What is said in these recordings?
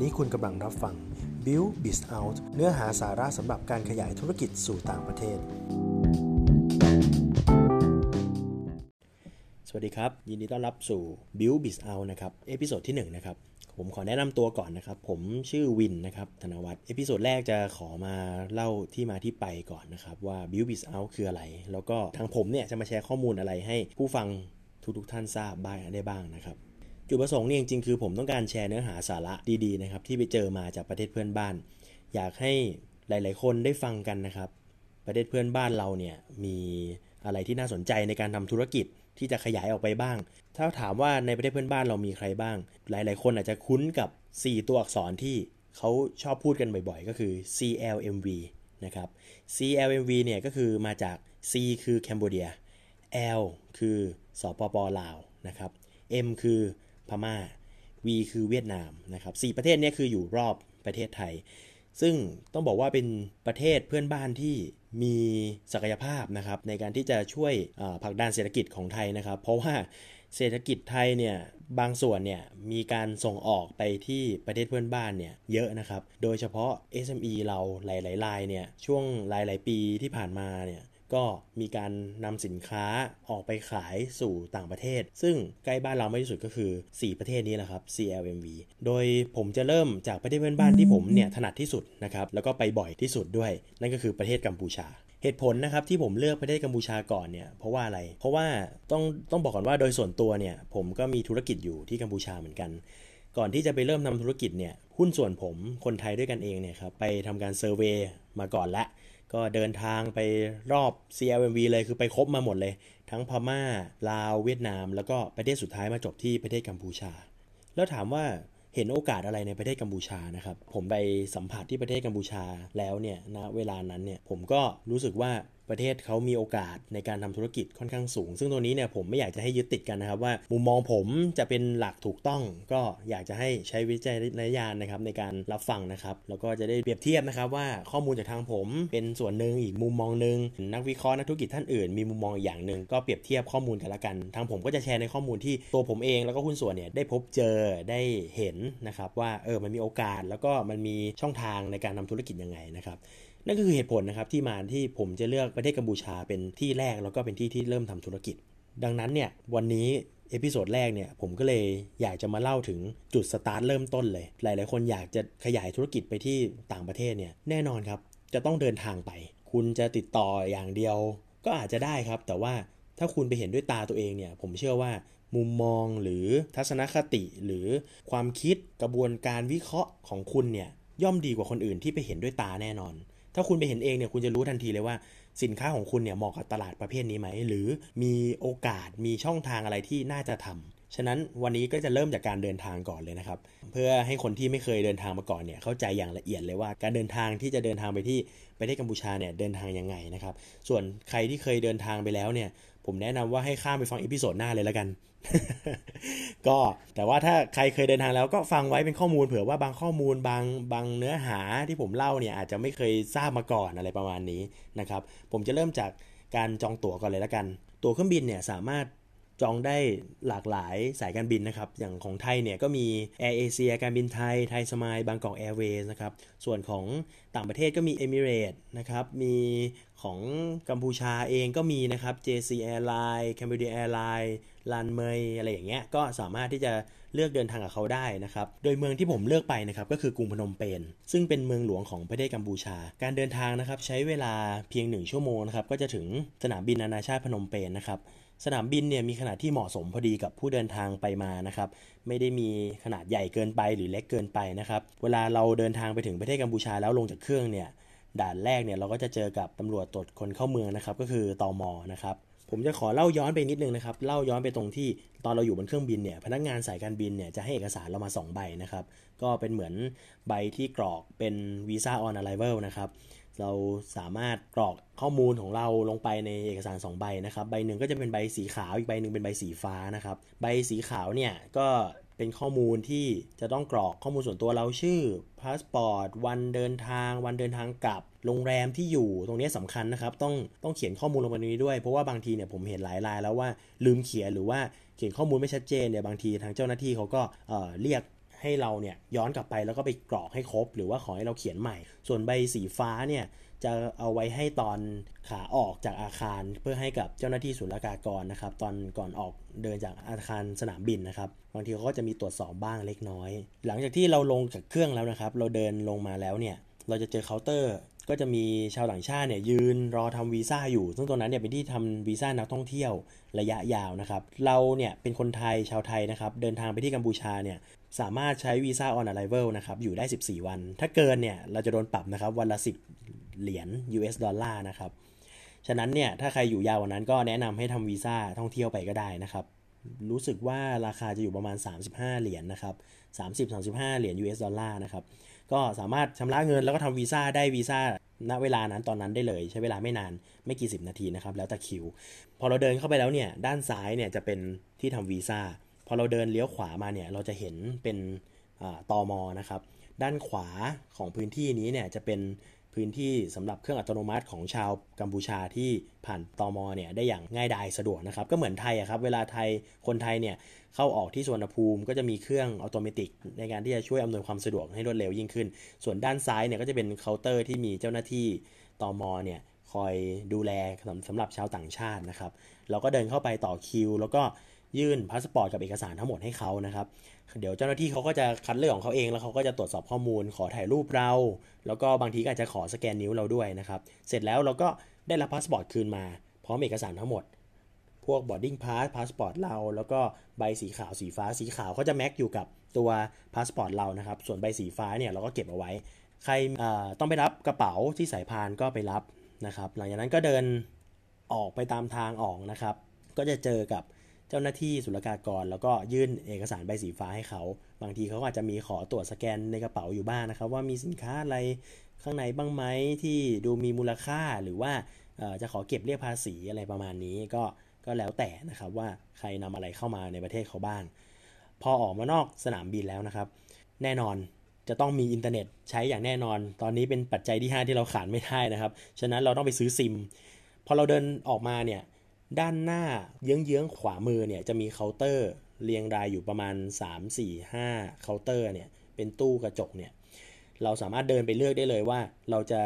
นี้คุณกำลังรับฟัง Build Biz Out เนื้อหาสาระสำหรับการขยายธุรกิจสู่ต่างประเทศ สวัสดีครับ ยินดีต้อนรับสู่ Build Biz Out นะครับ episode ที่1นะครับผมขอแนะนำตัวก่อนนะครับ ผมชื่อวินนะครับธนวัฒน์ episode แรกจะขอมาเล่าที่มาที่ไปก่อนนะครับ ว่า Build Biz Out คืออะไร แล้วก็ทางผมเนี่ยจะมาแชร์ข้อมูลอะไรให้ผู้ฟังทุกๆท่านทราบบ้างได้บ้างนะครับ จุดประสงค์นี่จริงๆคือผมต้องการแชร์เนื้อหาสาระดีๆนะครับที่ไปเจอมาจากประเทศเพื่อนบ้าน อยากให้หลาย ๆ คนได้ฟังกันนะครับ ประเทศเพื่อนบ้านเราเนี่ยมีอะไรที่น่าสนใจในการทำธุรกิจที่จะขยายออกไปบ้าง ถ้าถามว่าในประเทศเพื่อนบ้านเรามีใครบ้าง หลาย ๆ คนอาจจะคุ้นกับ 4 ตัวอักษรที่เขาชอบพูดกันบ่อยๆ ก็คือ CLMV นะครับ CLMV เนี่ยก็คือมาจาก C คือแคนเบเดีย L คือสปปลาวนะครับ M คือ พม่า V คือเวียดนามนะครับสประเทศนี้คืออยู่รอบประเทศไทย ซึ่งต้องบอกว่าเป็นประเทศเพื่อนบ้านที่มีศักยภาพนะครับในการที่จะช่วยผลักดันเศรษฐกิจของไทยนะครับ เพราะว่าเศรษฐกิจไทยเนี่ยบางส่วนเนี่ยมีการส่งออกไปที่ประเทศเพื่อนบ้านเนี่ยเยอะนะครับ โดยเฉพาะ SME เราหลายๆรายเนี่ยช่วงหลาย ๆ ปีที่ผ่านมาเนี่ย ก็มีการนำสินค้าออกไปขายสู่ต่างประเทศ ซึ่งใกล้บ้านเราไม่ที่สุดก็คือ 4 ประเทศนี้แหละครับ CLMV โดยผมจะเริ่มจากประเทศเพื่อนบ้านที่ผมเนี่ยถนัดที่สุดนะครับแล้วก็ไปบ่อยที่สุดด้วย นั่นก็คือประเทศกัมพูชาเหตุผลนะครับที่ผมเลือกประเทศกัมพูชาก่อนเนี่ยเพราะว่าอะไร เพราะว่าต้องต้องบอกก่อนว่าโดยส่วนตัวเนี่ยผมก็มีธุรกิจอยู่ที่กัมพูชาเหมือนกัน ก่อนที่จะไปเริ่มทำธุรกิจเนี่ยหุ้นส่วนผมคนไทยด้วยกันเองเนี่ยครับไปทำการเซอร์เวยมาก่อนละ ก็เดินทางไปรอบ CLMV เลยคือไปครบมาหมดเลย ทั้งพม่าลาวเวียดนาม แล้วก็ประเทศสุดท้ายมาจบที่ประเทศกัมพูชา แล้วถามว่าเห็นโอกาสอะไรในประเทศกัมพูชานะครับ ผมไปสัมผัสที่ประเทศกัมพูชาแล้วเนี่ยณนะเวลานั้นเนี่ยผมก็รู้สึกว่า ประเทศเขามีโอกาสในการทำธุรกิจค่อนข้างสูง ซึ่งตัวนี้เนี่ยผมไม่อยากจะให้ยึดติดกันนะครับ ว่ามุมมองผมจะเป็นหลักถูกต้อง ก็อยากจะให้ใช้วิจัยในญาณนะครับในการรับฟังนะครับ แล้วก็จะได้เปรียบเทียบนะครับว่าข้อมูลจากทางผมเป็นส่วนหนึ่งอีกมุมมองหนึ่งนักวิเคราะห์นักธุรกิจท่านอื่น มีมุมมองอย่างหนึ่งก็เปรียบเทียบข้อมูลกันละกัน ทางผมก็จะแชร์ในข้อมูลที่ตัวผมเอง แล้วก็หุ้นส่วนเนี่ยได้พบเจอได้เห็นนะครับว่าเออมันมีโอกาสแล้วก็มันมีช่องทางในการทำธุรกิจยังไงนะครับนั่นก็คือเหตุผลนะครับที่มาที่ผมจะเลือกประเทศกัมพูชาเป็นที่แรกแล้วก็เป็นที่ที่เริ่มทำธุรกิจ ดังนั้นเนี่ยวันนี้ episode แรกเนี่ยผมก็เลยอยากจะมาเล่าถึงจุดสตาร์ทเริ่มต้นเลย หลาย ๆ คนอยากจะขยายธุรกิจไปที่ต่างประเทศเนี่ยแน่นอนครับจะต้องเดินทางไป คุณจะติดต่ออย่างเดียว ก็อาจจะได้ครับ แต่ว่าถ้าคุณไปเห็นด้วยตาตัวเองเนี่ยผมเชื่อว่ามุมมองหรือทัศนคติหรือความคิดกระบวนการวิเคราะห์ของคุณเนี่ยย่อมดีกว่าคนอื่นที่ไปเห็นด้วยตาแน่นอน ถ้าคุณไปเห็นเองเนี่ยคุณจะรู้ทันทีเลยว่าสินค้าของคุณเนี่ยเหมาะกับตลาดประเภทนี้ไหม หรือมีโอกาสมีช่องทางอะไรที่น่าจะทำฉะนั้นวันนี้ก็จะเริ่มจากการเดินทางก่อนเลยนะครับ เพื่อให้คนที่ไม่เคยเดินทางมาก่อนเนี่ยเข้าใจอย่างละเอียดเลยว่า การเดินทางที่จะเดินทางไปที่ประเทศกัมพูชาเนี่ยเดินทางยังไงนะครับ ส่วนใครที่เคยเดินทางไปแล้วเนี่ย ผมแนะนำว่าให้ข้ามไปฟังอีพิโซดหน้าเลยแล้วกัน ก็แต่ว่าถ้าใครเคยเดินทางแล้วก็ฟังไว้เป็นข้อมูลเผื่อว่าบางข้อมูลบางบางเนื้อหาที่ผมเล่าเนี่ยอาจจะไม่เคยทราบมาก่อนอะไรประมาณนี้นะครับ ผมจะเริ่มจากการจองตั๋วก่อนเลยแล้วกัน ตั๋วเครื่องบินเนี่ยสามารถ จองได้หลากหลายสายการบินนะครับ อย่างของไทยเนี่ยก็มี Air Asia การบินไทย ไทยสมายบางกอกแอร์เวย์นะครับ ส่วนของต่างประเทศก็มี Emirates นะครับ มีของกัมพูชาเองก็มีนะครับ JC Airline Cambodia Airline ลานเมยอะไรอย่างเงี้ย ก็สามารถที่จะเลือกเดินทางกับเขาได้นะครับ โดยเมืองที่ผมเลือกไปนะครับก็คือกรุงพนมเปญ ซึ่งเป็นเมืองหลวงของประเทศกัมพูชา การเดินทางนะครับใช้เวลาเพียง 1 ชั่วโมงนะครับก็จะถึงสนามบินนานาชาติพนมเปญนะครับ สนามบินเนี่ยมีขนาดที่เหมาะสมพอดีกับผู้เดินทางไปมานะครับ ไม่ได้มีขนาดใหญ่เกินไปหรือเล็กเกินไปนะครับ เวลาเราเดินทางไปถึงประเทศกัมพูชาแล้วลงจากเครื่องเนี่ย ด่านแรกเนี่ยเราก็จะเจอกับตำรวจตรวจคนเข้าเมืองนะครับ ก็คือตอมอนะครับ ผมจะขอเล่าย้อนไปนิดนึงนะครับ เล่าย้อนไปตรงที่ตอนเราอยู่บนเครื่องบินเนี่ย พนักงานสายการบินเนี่ยจะให้เอกสารเรามา 2 ใบนะครับ ก็เป็นเหมือนใบที่กรอกเป็นวีซ่า on arrival นะครับ เราสามารถกรอกข้อมูลของเราลงไปในเอกสาร 2 ใบนะครับ ใบหนึ่งก็จะเป็นใบสีขาวอีกใบหนึ่งเป็นใบสีฟ้านะครับ ใบสีขาวเนี่ยก็เป็นข้อมูลที่จะต้องกรอกข้อมูลส่วนตัวเราชื่อพาสปอร์ตวันเดินทาง วันเดินทางกลับโรงแรมที่อยู่ตรงนี้สำคัญนะครับ ต้องต้องเขียนข้อมูลลงไปนี้ด้วย เพราะว่าบางทีเนี่ยผมเห็นหลายรายแล้วว่าลืมเขียนหรือว่าเขียนข้อมูลไม่ชัดเจนเนี่ยบางทีทางเจ้าหน้าที่เขาก็เเรียก ให้เราเนี่ยย้อนกลับไปแล้วก็ไปกรอกให้ครบ หรือว่าขอให้เราเขียนใหม่ ส่วนใบสีฟ้าเนี่ยจะเอาไว้ให้ตอนขาออกจากอาคารเพื่อให้กับเจ้าหน้าที่ศุลกากรนะครับ ตอนก่อนออกเดินจากอาคารสนามบินนะครับบางทีเขาก็จะมีตรวจสอบบ้างเล็กน้อย หลังจากที่เราลงจากเครื่องแล้วนะครับ เราเดินลงมาแล้วเนี่ยเราจะเจอเคาน์เตอร์ ก็จะมีชาวต่างชาติเนี่ยยืนรอทำวีซ่าอยู่ ซึ่งตรงนั้นเนี่ยเป็นที่ทำวีซ่านักท่องเที่ยวระยะยาวนะครับ เราเนี่ยเป็นคนไทยชาวไทยนะครับ เดินทางไปที่กัมพูชาเนี่ยสามารถใช้วีซ่าออน arrival นะครับ อยู่ได้ 14 วัน ถ้าเกินเนี่ยเราจะโดนปรับนะครับวันละ 10 เหรียญ US ดอลลาร์นะครับ ฉะนั้นเนี่ยถ้าใครอยู่ยาวกว่านั้นก็แนะนำให้ทำวีซ่าท่องเที่ยวไปก็ได้นะครับ รู้สึกว่าราคาจะอยู่ประมาณ 35 เหรียญนนะครับ 30-35 เหรียญ US ดอลลาร์นะครับ ก็สามารถชำระเงินแล้วก็ทำวีซ่าได้วีซ่าณเวลานั้นตอนนั้นได้เลยใช้เวลาไม่นานไม่กี่สิบนาทีนะครับแล้วแต่คิว พอเราเดินเข้าไปแล้วเนี่ยด้านซ้ายเนี่ยจะเป็นที่ทำวีซ่าพอเราเดินเลี้ยวขวามาเนี่ยเราจะเห็นเป็นตอมอนะครับด้านขวาของพื้นที่นี้เนี่ยจะเป็น พื้นที่สำหรับเครื่องอัตโนมัติของชาวกัมพูชาที่ผ่านตอมอเนี่ยได้อย่างง่ายดายสะดวกนะครับ ก็เหมือนไทยอะครับเวลาไทยคนไทยเนี่ยเข้าออกที่สวนภูมิ ก็จะมีเครื่องอัตโนมัติในการที่จะช่วยอำนวยความสะดวกให้รวดเร็วยิ่งขึ้น ส่วนด้านซ้ายเนี่ยก็จะเป็นเคาน์เตอร์ที่มีเจ้าหน้าที่ตอมอเนี่ยคอยดูแลสำหรับชาวต่างชาตินะครับเราก็เดินเข้าไปต่อคิว แล้วก็ ยื่นพาสปอร์ตกับเอกสารทั้งหมดให้เขานะครับ เดี๋ยวเจ้าหน้าที่เขาก็จะคัดเลือกของเขาเองแล้วเขาก็จะตรวจสอบข้อมูล ขอถ่ายรูปเรา แล้วก็บางทีก็อาจจะขอสแกนนิ้วเราด้วยนะครับ เสร็จแล้วเราก็ได้รับพาสปอร์ตคืนมา พร้อมเอกสารทั้งหมด พวก boarding pass พาสปอร์ตเรา แล้วก็ใบสีขาวสีฟ้าสีขาวเขาจะแม็กอยู่กับตัวพาสปอร์ตเรานะครับ ส่วนใบสีฟ้าเนี่ยเราก็เก็บเอาไว้ ใครต้องไปรับกระเป๋าที่สายพานก็ไปรับนะครับ หลังจากนั้นก็เดินออกไปตามทางออกนะครับ ก็จะเจอกับ เจ้าหน้าที่ศุลกากร แล้วก็ยื่นเอกสารใบสีฟ้าให้เขา บางทีเขาอาจจะมีขอตรวจสแกนในกระเป๋าอยู่บ้างนะครับ ว่ามีสินค้าอะไรข้างในบ้างไหมที่ดูมีมูลค่าหรือว่าจะขอเก็บเรียกภาษีอะไรประมาณนี้ก็ก็แล้วแต่นะครับว่าใครนำอะไรเข้ามาในประเทศเขาบ้าง พอออกมานอกสนามบินแล้วนะครับ แน่นอนจะต้องมีอินเทอร์เน็ตใช้อย่างแน่นอน ตอนนี้เป็นปัจจัยที่ 5 ที่เราขาดไม่ได้นะครับ ฉะนั้นเราต้องไปซื้อซิม พอเราเดินออกมาเนี่ย ด้านหน้าเยื้องๆขวามือเนี่ยจะมีเคาน์เตอร์เรียงรายอยู่ประมาณ 3 4 5 เคาน์เตอร์เนี่ยเป็นตู้กระจกเนี่ยเราสามารถเดินไปเลือกได้เลยว่าเราจะ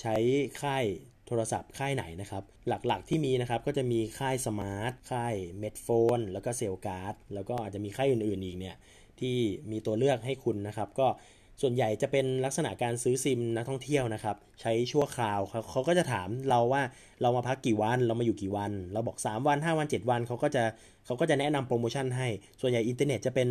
ใช้ค่ายโทรศัพท์ค่ายไหนนะครับ หลักๆที่มีนะครับก็จะมีค่าย Smart ค่าย Metfone แล้วก็ Cellcard แล้วก็อาจจะมีค่ายอื่นๆอีกเนี่ยที่มีตัวเลือกให้คุณนะครับก็ ส่วนใหญ่จะเป็นลักษณะการซื้อซิมนักท่องเที่ยวนะครับ ใช้ชั่วคราวเขาเขาก็จะถามเราว่าเรามาพักกี่วันเรามาอยู่กี่วัน เราบอก 3 วัน 5 วัน 7 วันเขาก็จะเขาก็จะแนะนำโปรโมชั่นให้ ส่วนใหญ่อินเทอร์เน็ตจะเป็น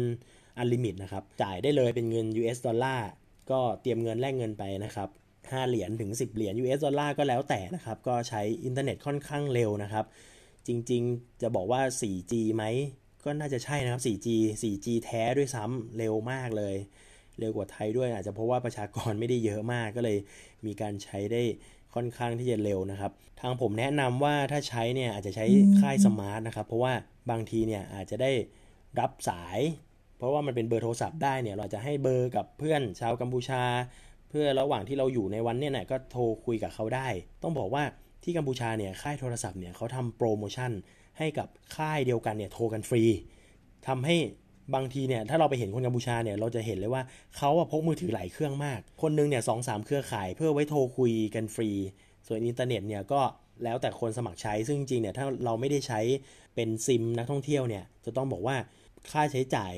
unlimit นะครับ จ่ายได้เลยเป็นเงิน US dollarก็เตรียมเงินแลกเงินไปนะครับ5เหรียญถึง 10 เหรียญ US ดอลลาร์ก็แล้วแต่นะครับ ก็ใช้อินเทอร์เน็ตค่อนข้างเร็วนะครับ จริงๆจะบอกว่า 4G ไหมก็น่าจะใช่นะครับ 4G 4G แท้ด้วยซ้ำเร็วมากเลย เร็วกว่าไทยด้วยอาจจะเพราะว่าประชากรไม่ได้เยอะมากก็เลยมีการใช้ได้ค่อนข้างที่จะเร็วนะครับ ทางผมแนะนำว่าถ้าใช้เนี่ยอาจจะใช้ค่าย Smart นะครับ เพราะว่าบางทีเนี่ยอาจจะได้รับสาย เพราะว่ามันเป็นเบอร์โทรศัพท์ได้เนี่ยเราจะให้เบอร์กับเพื่อนชาวกัมพูชา เพื่อระหว่างที่เราอยู่ในวันเนี่ยก็โทรคุยกับเขาได้ ต้องบอกว่าที่กัมพูชาเนี่ยค่ายโทรศัพท์เนี่ยเขาทำโปรโมชั่นให้กับค่ายเดียวกันเนี่ยโทรกันฟรีทำให้ บางทีเนี่ยถ้าเราไปเห็นคนกัมพูชาเนี่ยเราจะเห็นเลยว่าเขาพกมือถือหลายเครื่องมาก คนนึงเนี่ยสองสามเครือข่ายเพื่อไว้โทรคุยกันฟรี ส่วนอินเทอร์เน็ตเนี่ยก็แล้วแต่คนสมัครใช้ซึ่งจริงเนี่ยถ้าเราไม่ได้ใช้เป็นซิมนักท่องเที่ยวเนี่ยจะต้องบอกว่าค่าใช้จ่าย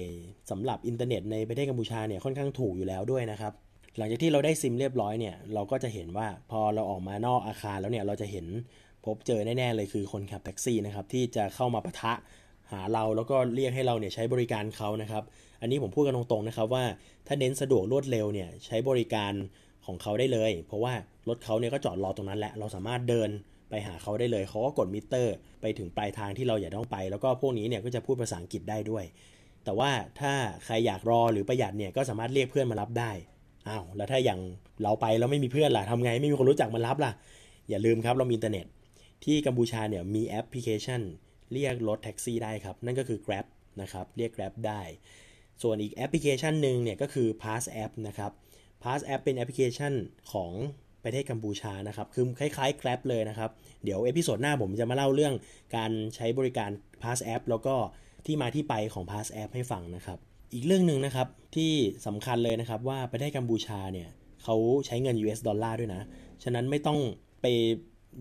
สำหรับอินเทอร์เน็ตในประเทศกัมพูชาเนี่ยค่อนข้างถูกอยู่แล้วด้วยนะครับหลังจากที่เราได้ซิมเรียบร้อยเนี่ยเราก็จะเห็นว่าพอเราออกมานอกอาคารแล้วเนี่ยเราจะเห็นพบเจอแน่ๆเลยคือคนขับแท็กซี่นะครับที่จะเข้ามาปะทะ หาเราแล้วก็เรียกให้เราเนี่ยใช้บริการเขานะครับ อันนี้ผมพูดกันตรงๆนะครับว่าถ้าเน้นสะดวกรวดเร็วเนี่ยใช้บริการของเขาได้เลย เพราะว่ารถเขาเนี่ยก็จอดรอตรงนั้นแหละ เราสามารถเดินไปหาเขาได้เลยเขาก็กดมิเตอร์ ไปถึงปลายทางที่เราอยากต้องไป แล้วก็พวกนี้เนี่ยก็จะพูดภาษาอังกฤษได้ด้วย แต่ว่าถ้าใครอยากรอหรือประหยัดเนี่ยก็สามารถเรียกเพื่อนมารับได้อ้าวแล้วถ้าอย่างเราไปแล้วไม่มีเพื่อนล่ะทำไงไม่มีคนรู้จักมารับล่ะ อย่าลืมครับเรามีอินเทอร์เน็ต ที่กัมพูชาเนี่ยมีแอปพลิเคชัน เรียกรถแท็กซี่ได้ครับ นั่นก็คือ Grab นะครับ เรียก Grab ได้ ส่วนอีกแอปพลิเคชันหนึ่งเนี่ยก็คือ Pass App นะครับ Pass App เป็นแอปพลิเคชันของประเทศกัมพูชานะครับ คือคล้ายๆ Grab เลยนะครับ เดี๋ยว episode หน้าผมจะมาเล่าเรื่องการใช้บริการ Pass App แล้วก็ที่มาที่ไปของ Pass App ให้ฟังนะครับ อีกเรื่องหนึ่งนะครับที่สำคัญเลยนะครับว่าประเทศกัมพูชาเนี่ยเขาใช้เงิน US ดอลลาร์ด้วยนะ ฉะนั้นไม่ต้องไป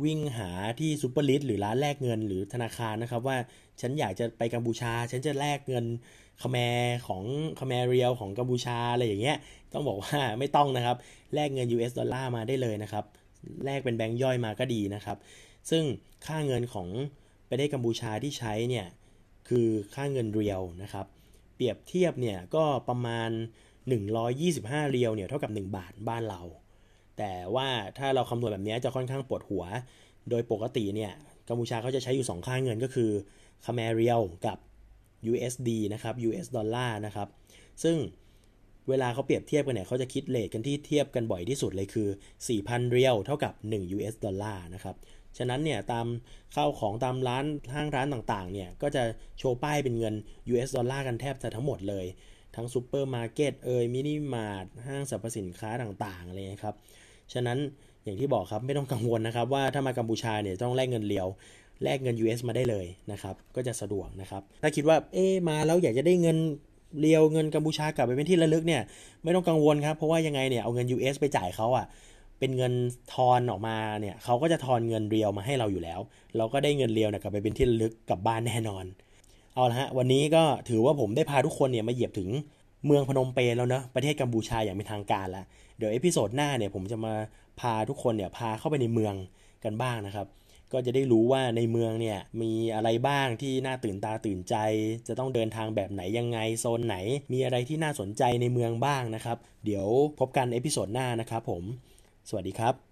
วิ่งหาที่ SuperRich หรือร้านแลกเงินหรือธนาคารนะครับ ว่าฉันอยากจะไปกัมพูชา ฉันจะแลกเงินคแมของคแมเรียลของกัมพูชาอะไรอย่างเงี้ยต้องบอกว่าไม่ต้องนะครับ แลกเงิน US ดอลลาร์มาได้เลยนะครับแลกเป็นแบงค์ย่อยมาก็ดีนะครับ ซึ่งค่าเงินของประเทศกัมพูชาที่ใช้เนี่ยคือค่าเงินเรียวนะครับ เปรียบเทียบเนี่ยก็ประมาณ 125 เรียวเนี่ยเท่ากับ 1 บาทบ้านเรา แต่ว่าถ้าเราคำนวณแบบนี้จะค่อนข้างปวดหัว โดยปกติเนี่ยกัมพูชาเขาจะใช้อยู่ 2 ค่าเงินก็คือเขมรเรียลกับ USD นะครับ US ดอลลาร์นะครับ ซึ่งเวลาเขาเปรียบเทียบกันเนี่ยเขาจะคิด rate กันที่เทียบกันบ่อยที่สุดเลยคือ 4,000เรียลเท่ากับ 1 US ดอลลาร์นะครับ ฉะนั้นเนี่ยตามข้าวของตามร้านห้างร้านต่างๆเนี่ยก็จะโชว์ป้ายเป็นเงิน US ดอลลาร์กันแทบจะทั้งหมดเลย ทั้งซูเปอร์มาร์เก็ตเอยมินิมาร์ทห้างสรรพสินค้าต่างๆอะไรนะครับ ฉะนั้นอย่างที่บอกครับไม่ต้องกังวลนะครับ ว่าถ้ามากัมพูชาเนี่ยต้องแลกเงินเรียวแลกเงิน US มาได้เลยนะครับ ก็จะสะดวกนะครับ ถ้าคิดว่าเอ๊มาแล้วอยากจะได้เงินเรียวเงินกัมพูชากลับไปเป็นที่ระลึกเนี่ยไม่ต้องกังวลครับ เพราะว่ายังไงเนี่ยเอาเงิน US ไปจ่ายเขาอะเป็นเงินทอนออกมาเนี่ยเขาก็จะทอนเงินเรียวมาให้เราอยู่แล้ว เราก็ได้เงินเรียวเนะกลับไปเป็นที่ระลึกกลับบ้านแน่นอน เอาละฮะวันนี้ก็ถือว่าผมได้พาทุกคนเนี่ยมาเหยียบถึง เมืองพนมเปญแล้วเนะประเทศกัมพูชาอย่างเป็นทางการแล้วเดี๋ยว episode หน้าเนี่ยผมจะมาพาทุกคนเนี่ยพาเข้าไปในเมืองกันบ้างนะครับ ก็จะได้รู้ว่าในเมืองเนี่ยมีอะไรบ้างที่น่าตื่นตาตื่นใจ จะต้องเดินทางแบบไหนยังไงโซนไหน มีอะไรที่น่าสนใจในเมืองบ้างนะครับ เดี๋ยวพบกัน episode หน้านะครับผม สวัสดีครับ